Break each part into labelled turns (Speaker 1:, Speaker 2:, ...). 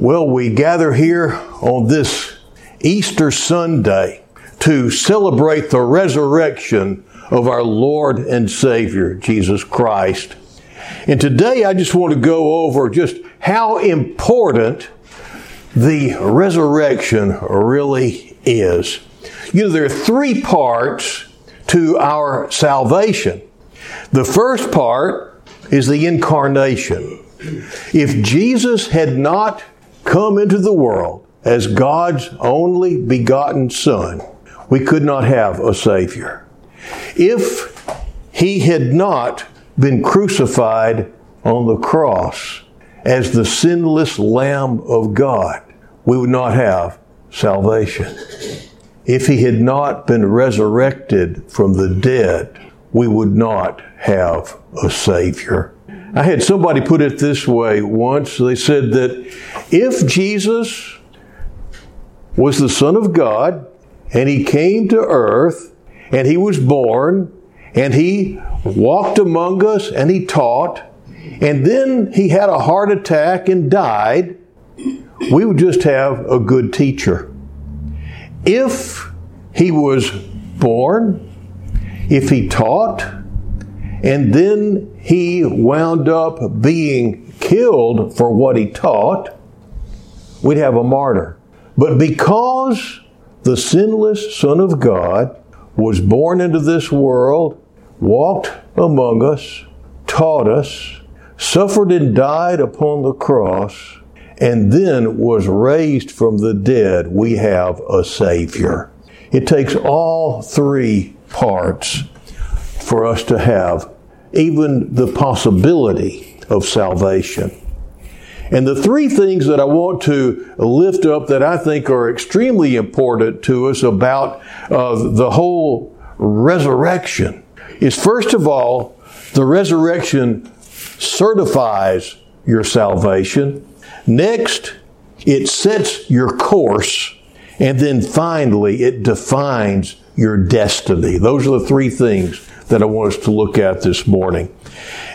Speaker 1: Well, we gather here on this Easter Sunday to celebrate the resurrection of our Lord and Savior, Jesus Christ. And today I just want to go over just how important the resurrection really is. You know, there are three parts to our salvation. The first part is the incarnation. If Jesus had not come into the world as God's only begotten Son, we could not have a Savior. If He had not been crucified on the cross as the sinless Lamb of God, we would not have salvation. If He had not been resurrected from the dead, we would not have a Savior. I had somebody put it this way once. They said that if Jesus was the Son of God and He came to earth and He was born and He walked among us and He taught and then He had a heart attack and died, we would just have a good teacher. If He was born, if He taught, and then he wound up being killed for what he taught, we'd have a martyr. But because the sinless Son of God was born into this world, walked among us, taught us, suffered and died upon the cross, and then was raised from the dead, we have a Savior. It takes all three parts for us to have even the possibility of salvation. And the three things that I want to lift up that I think are extremely important to us about uh, the whole resurrection is first of all, the resurrection certifies your salvation. Next, it sets your course. And then finally, it defines your destiny. Those are the three things that I want us to look at this morning.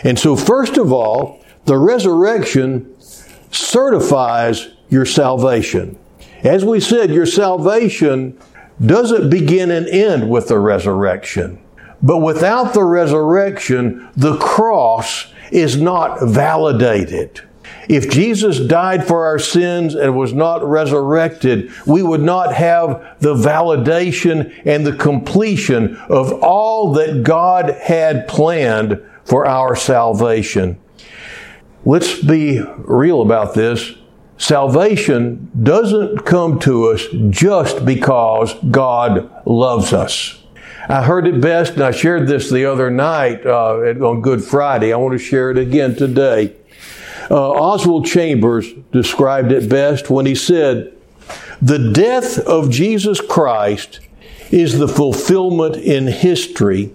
Speaker 1: And so, first of all, the resurrection certifies your salvation. As we said, your salvation doesn't begin and end with the resurrection. But without the resurrection, the cross is not validated. If Jesus died for our sins and was not resurrected, we would not have the validation and the completion of all that God had planned for our salvation. Let's be real about this. Salvation doesn't come to us just because God loves us. I heard it best, and I shared this the other night uh, on Good Friday. I want to share it again today. Uh, Oswald Chambers described it best when he said, The death of Jesus Christ is the fulfillment in history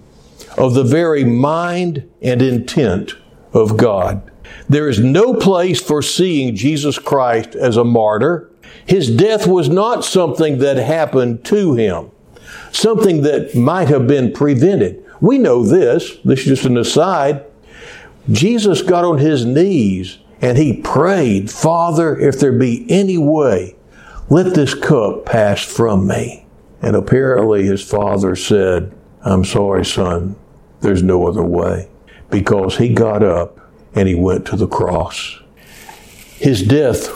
Speaker 1: of the very mind and intent of God. There is no place for seeing Jesus Christ as a martyr. His death was not something that happened to him, something that might have been prevented. We know this. This is just an aside. Jesus got on his knees and he prayed, Father, if there be any way, let this cup pass from me. And apparently his father said, I'm sorry, son, there's no other way. Because he got up and he went to the cross. His death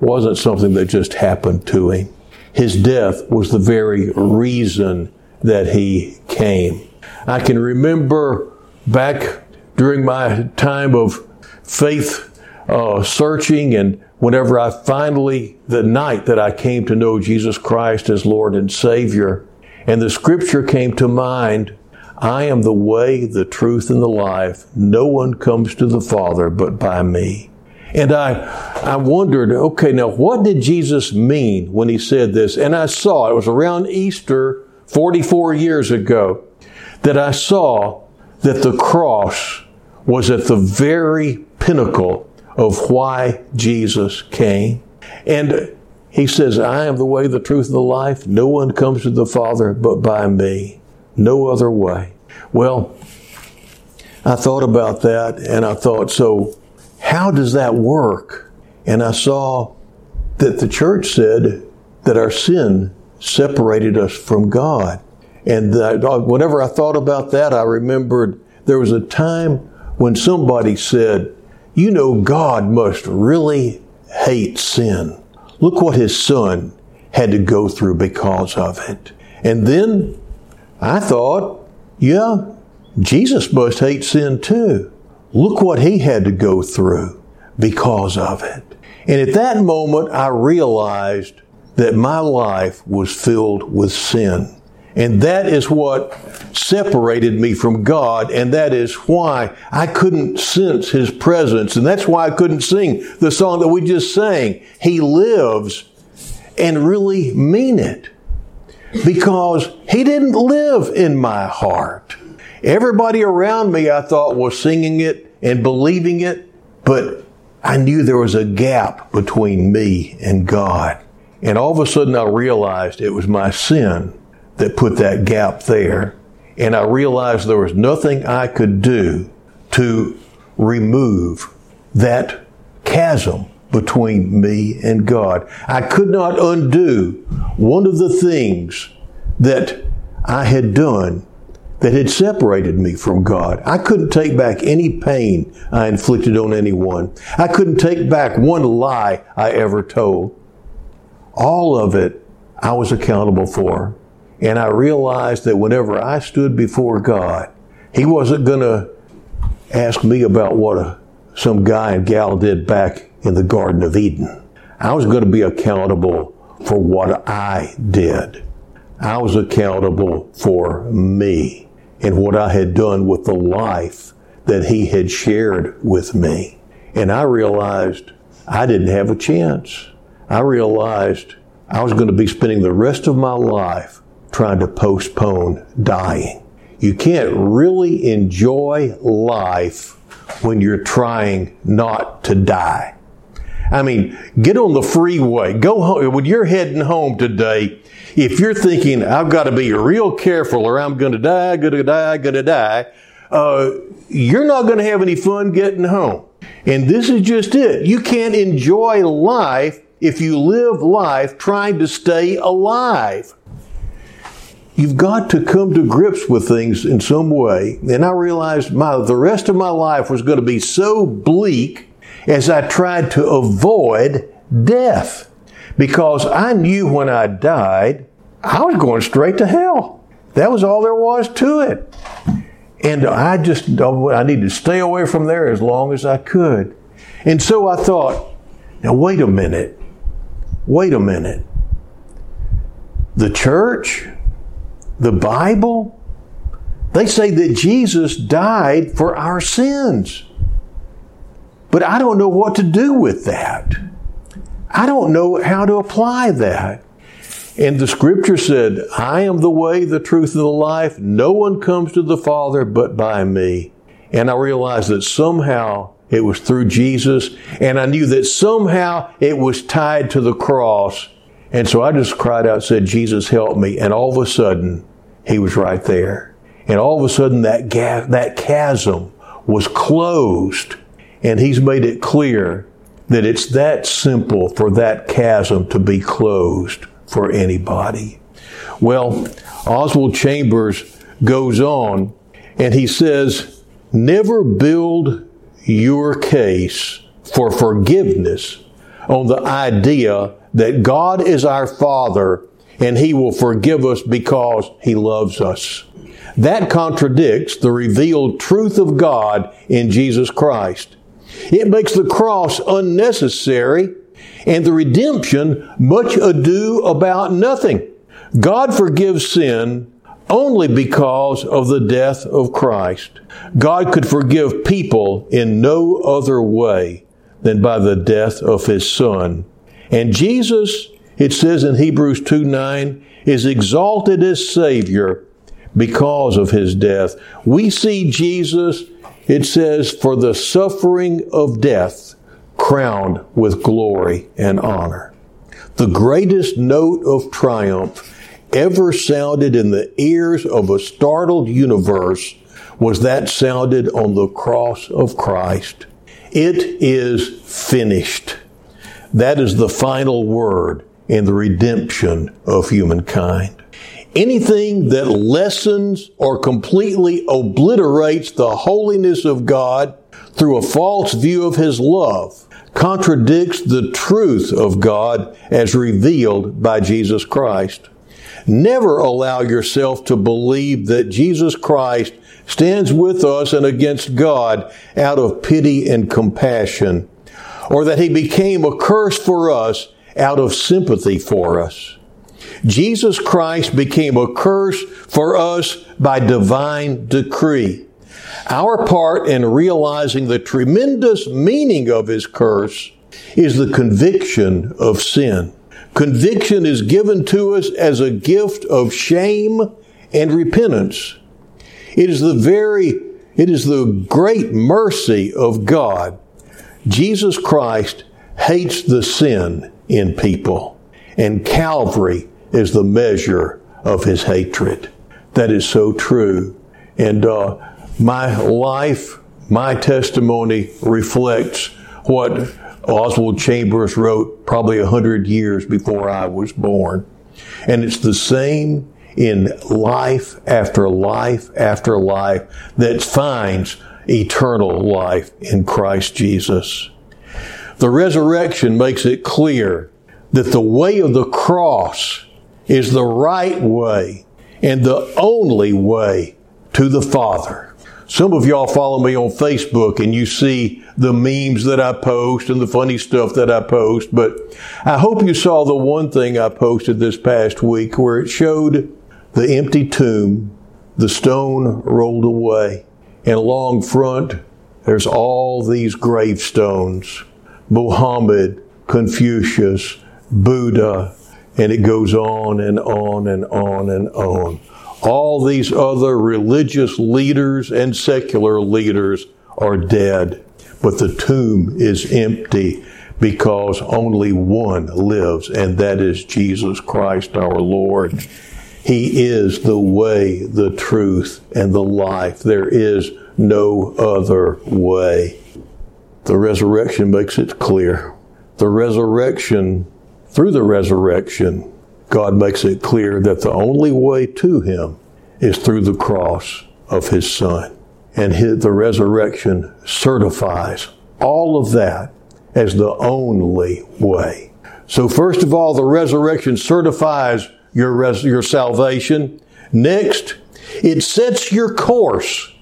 Speaker 1: wasn't something that just happened to him. His death was the very reason that he came. I can remember back during my time of faith uh, searching, and whenever I finally, the night that I came to know Jesus Christ as Lord and Savior, and the scripture came to mind I am the way, the truth, and the life. No one comes to the Father but by me. And I, I wondered, okay, now what did Jesus mean when he said this? And I saw, it was around Easter 44 years ago, that I saw that the cross was at the very pinnacle of why Jesus came. And he says, I am the way, the truth, and the life. No one comes to the Father but by me. No other way. Well, I thought about that and I thought, so how does that work? and I saw that the church said that our sin separated us from God. And that, uh, whenever I thought about that, I remembered there was a time when somebody said, You know, God must really hate sin. Look what his son had to go through because of it. And then I thought, Yeah, Jesus must hate sin too. Look what he had to go through because of it. And at that moment, I realized that my life was filled with sin. And that is what separated me from God. And that is why I couldn't sense His presence. And that's why I couldn't sing the song that we just sang. He lives and really mean it. Because He didn't live in my heart. Everybody around me, I thought, was singing it and believing it, but I knew there was a gap between me and God. And all of a sudden, I realized it was my sin that put that gap there. And I realized there was nothing I could do to remove that chasm between me and God. I could not undo one of the things that I had done that had separated me from God. I couldn't take back any pain I inflicted on anyone. I couldn't take back one lie I ever told. All of it I was accountable for. And I realized that whenever I stood before God, He wasn't going to ask me about what a, some guy and gal did back in the Garden of Eden. I was going to be accountable for what I did. I was accountable for me and what I had done with the life that he had shared with me. And I realized I didn't have a chance. I realized I was going to be spending the rest of my life trying to postpone dying. You can't really enjoy life when you're trying not to die. I mean, get on the freeway, go home. When you're heading home today, if you're thinking, I've got to be real careful or I'm going to die, going to die, going to die, uh, you're not going to have any fun getting home. And this is just it. You can't enjoy life if you live life trying to stay alive. You've got to come to grips with things in some way. And I realized my, the rest of my life was going to be so bleak as I tried to avoid death because I knew when I died, I was going straight to hell. That was all there was to it. And I just, I needed to stay away from there as long as I could. And so I thought, now wait a minute. Wait a minute. The church, the Bible, they say that Jesus died for our sins. But I don't know what to do with that. I don't know how to apply that. And the scripture said, I am the way, the truth, and the life. No one comes to the Father but by me. And I realized that somehow it was through Jesus, and I knew that somehow it was tied to the cross. And so I just cried out, said, Jesus, help me. And all of a sudden, he was right there. And all of a sudden, that, ga- that chasm was closed. And he's made it clear that it's that simple for that chasm to be closed for anybody. Well, Oswald Chambers goes on and he says, never build your case for forgiveness on the idea that God is our Father and He will forgive us because He loves us. That contradicts the revealed truth of God in Jesus Christ. It makes the cross unnecessary and the redemption much ado about nothing. God forgives sin only because of the death of Christ. God could forgive people in no other way than by the death of His Son. And Jesus, it says in Hebrews 2 9, is exalted as Savior because of His death. We see Jesus, it says, for the suffering of death crowned with glory and honor. The greatest note of triumph ever sounded in the ears of a startled universe was that sounded on the cross of Christ. It is finished. That is the final word in the redemption of humankind. Anything that lessens or completely obliterates the holiness of God through a false view of His love contradicts the truth of God as revealed by Jesus Christ. Never allow yourself to believe that Jesus Christ stands with us and against God out of pity and compassion, or that he became a curse for us out of sympathy for us. Jesus Christ became a curse for us by divine decree. Our part in realizing the tremendous meaning of his curse is the conviction of sin. Conviction is given to us as a gift of shame and repentance. It is the very, it is the great mercy of God. Jesus Christ hates the sin in people, and Calvary is the measure of his hatred. That is so true. And uh, my life, my testimony reflects what Oswald Chambers wrote probably a hundred years before I was born. And it's the same in life after life after life that finds eternal life in Christ Jesus. The resurrection makes it clear that the way of the cross is the right way and the only way to the Father. Some of y'all follow me on Facebook and you see the memes that I post and the funny stuff that I post, but I hope you saw the one thing I posted this past week where it showed the empty tomb, the stone rolled away, and along front there's all these gravestones. Muhammad, Confucius, Buddha, and it goes on and on and on and on. All these other religious leaders and secular leaders are dead, but the tomb is empty because only one lives, and that is Jesus Christ our Lord. He is the way, the truth, and the life. There is no other way. The resurrection makes it clear. The resurrection, through the resurrection, God makes it clear that the only way to Him is through the cross of His Son. And his, the resurrection certifies all of that as the only way. So, first of all, the resurrection certifies your, res- your salvation. Next, it sets your course.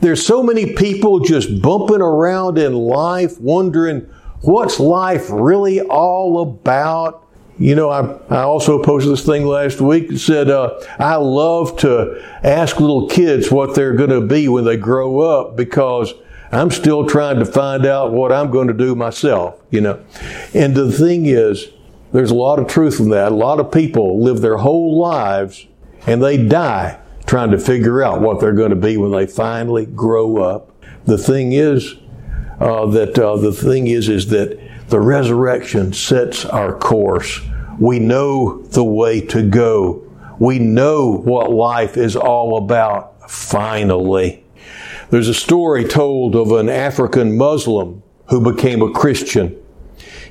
Speaker 1: There's so many people just bumping around in life, wondering what's life really all about. You know, I, I also posted this thing last week that said, uh, I love to ask little kids what they're going to be when they grow up because I'm still trying to find out what I'm going to do myself, you know. And the thing is, there's a lot of truth in that. A lot of people live their whole lives and they die trying to figure out what they're going to be when they finally grow up. The thing is uh, that uh, the thing is is that the resurrection sets our course. We know the way to go. We know what life is all about. Finally, there's a story told of an African Muslim who became a Christian.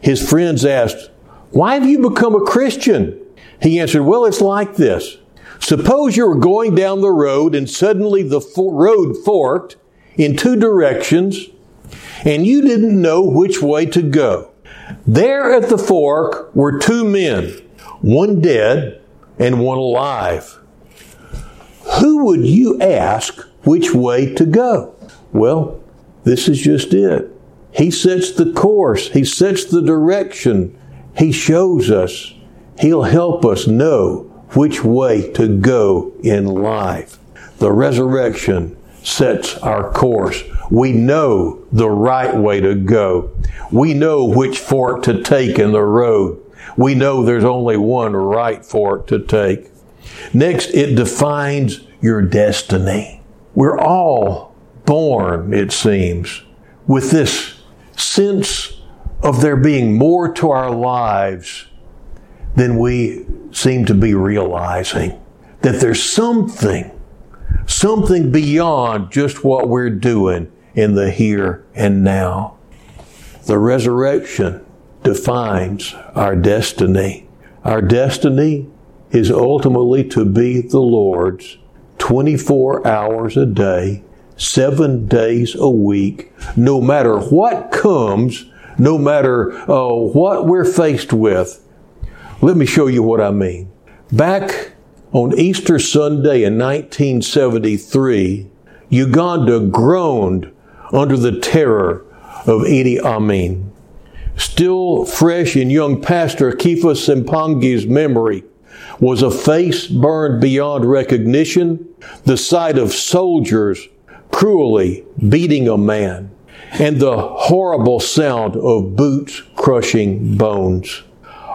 Speaker 1: His friends asked, "Why have you become a Christian?" He answered, "Well, it's like this." Suppose you were going down the road and suddenly the road forked in two directions and you didn't know which way to go. There at the fork were two men, one dead and one alive. Who would you ask which way to go? Well, this is just it. He sets the course, He sets the direction, He shows us, He'll help us know which way to go in life. The resurrection sets our course. We know the right way to go. We know which fork to take in the road. We know there's only one right fork to take. Next, it defines your destiny. We're all born, it seems, with this sense of there being more to our lives than we seem to be realizing. That there's something, something beyond just what we're doing in the here and now. The resurrection defines our destiny. Our destiny is ultimately to be the Lord's 24 hours a day, seven days a week, no matter what comes, no matter uh, what we're faced with. Let me show you what I mean. Back on Easter Sunday in 1973, Uganda groaned under the terror of Idi Amin. Still fresh in young pastor Kefa Sempangi's memory was a face burned beyond recognition, the sight of soldiers cruelly beating a man, and the horrible sound of boots crushing bones,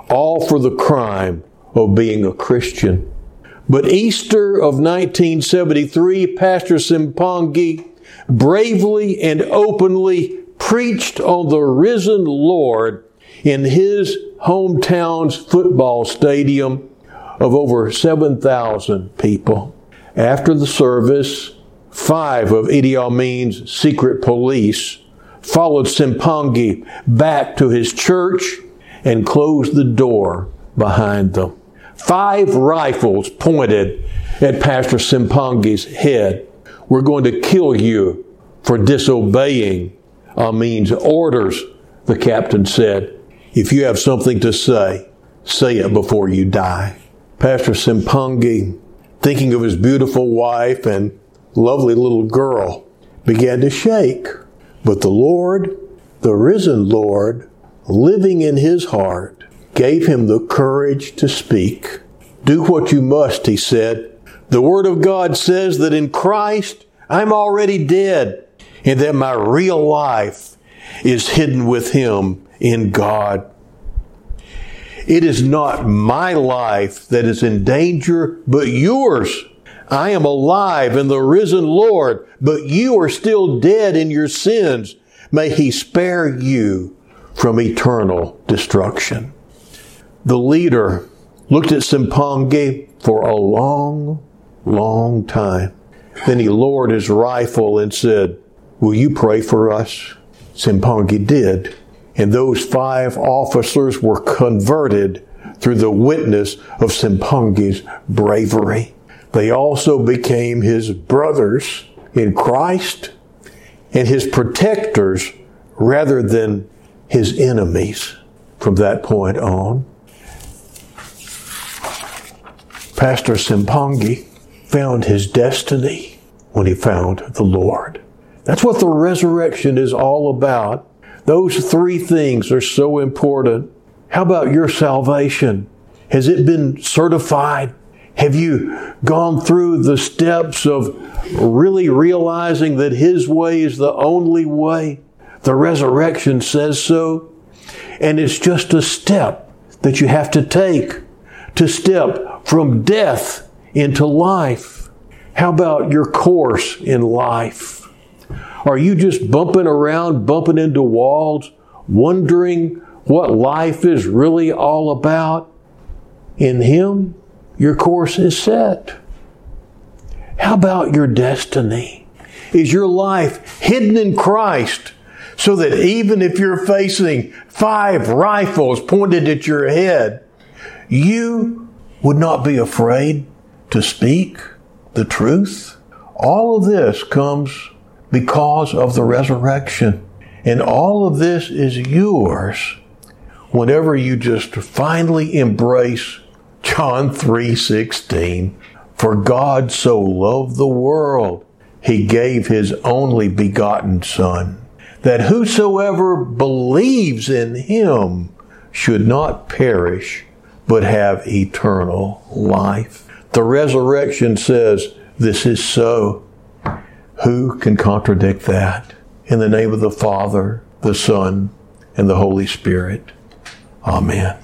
Speaker 1: all for the crime of being a Christian. But Easter of 1973, Pastor Sempangi bravely and openly preached on the risen Lord in his hometown's football stadium of over 7,000 people. After the service, five of Idi Amin's secret police followed Sempangi back to his church and closed the door behind them. Five rifles pointed at Pastor Sempangi's head. We're going to kill you for disobeying Amin's orders, the captain said. If you have something to say, say it before you die. Pastor Sempangi, thinking of his beautiful wife and lovely little girl, began to shake. But the Lord, the risen Lord, living in his heart, gave him the courage to speak. Do what you must, he said. The Word of God says that in Christ I'm already dead and that my real life is hidden with Him in God. It is not my life that is in danger, but yours. I am alive in the risen Lord, but you are still dead in your sins. May He spare you from eternal destruction. The leader looked at Sempangi for a long, long time. Then he lowered his rifle and said, Will you pray for us? Sempangi did. And those five officers were converted through the witness of Sempangi's bravery. They also became his brothers in Christ and his protectors rather than his enemies from that point on. Pastor Sempangi found his destiny when he found the Lord. That's what the resurrection is all about. Those three things are so important. How about your salvation? Has it been certified? Have you gone through the steps of really realizing that His way is the only way? The resurrection says so. And it's just a step that you have to take to step from death into life. How about your course in life? Are you just bumping around, bumping into walls, wondering what life is really all about? In Him, your course is set. How about your destiny? Is your life hidden in Christ so that even if you're facing five rifles pointed at your head, you would not be afraid to speak the truth? All of this comes because of the resurrection. And all of this is yours whenever you just finally embrace John 3:16. For God so loved the world, he gave his only begotten son, that whosoever believes in him should not perish, but have eternal life. The resurrection says this is so. Who can contradict that? In the name of the Father, the Son, and the Holy Spirit. Amen.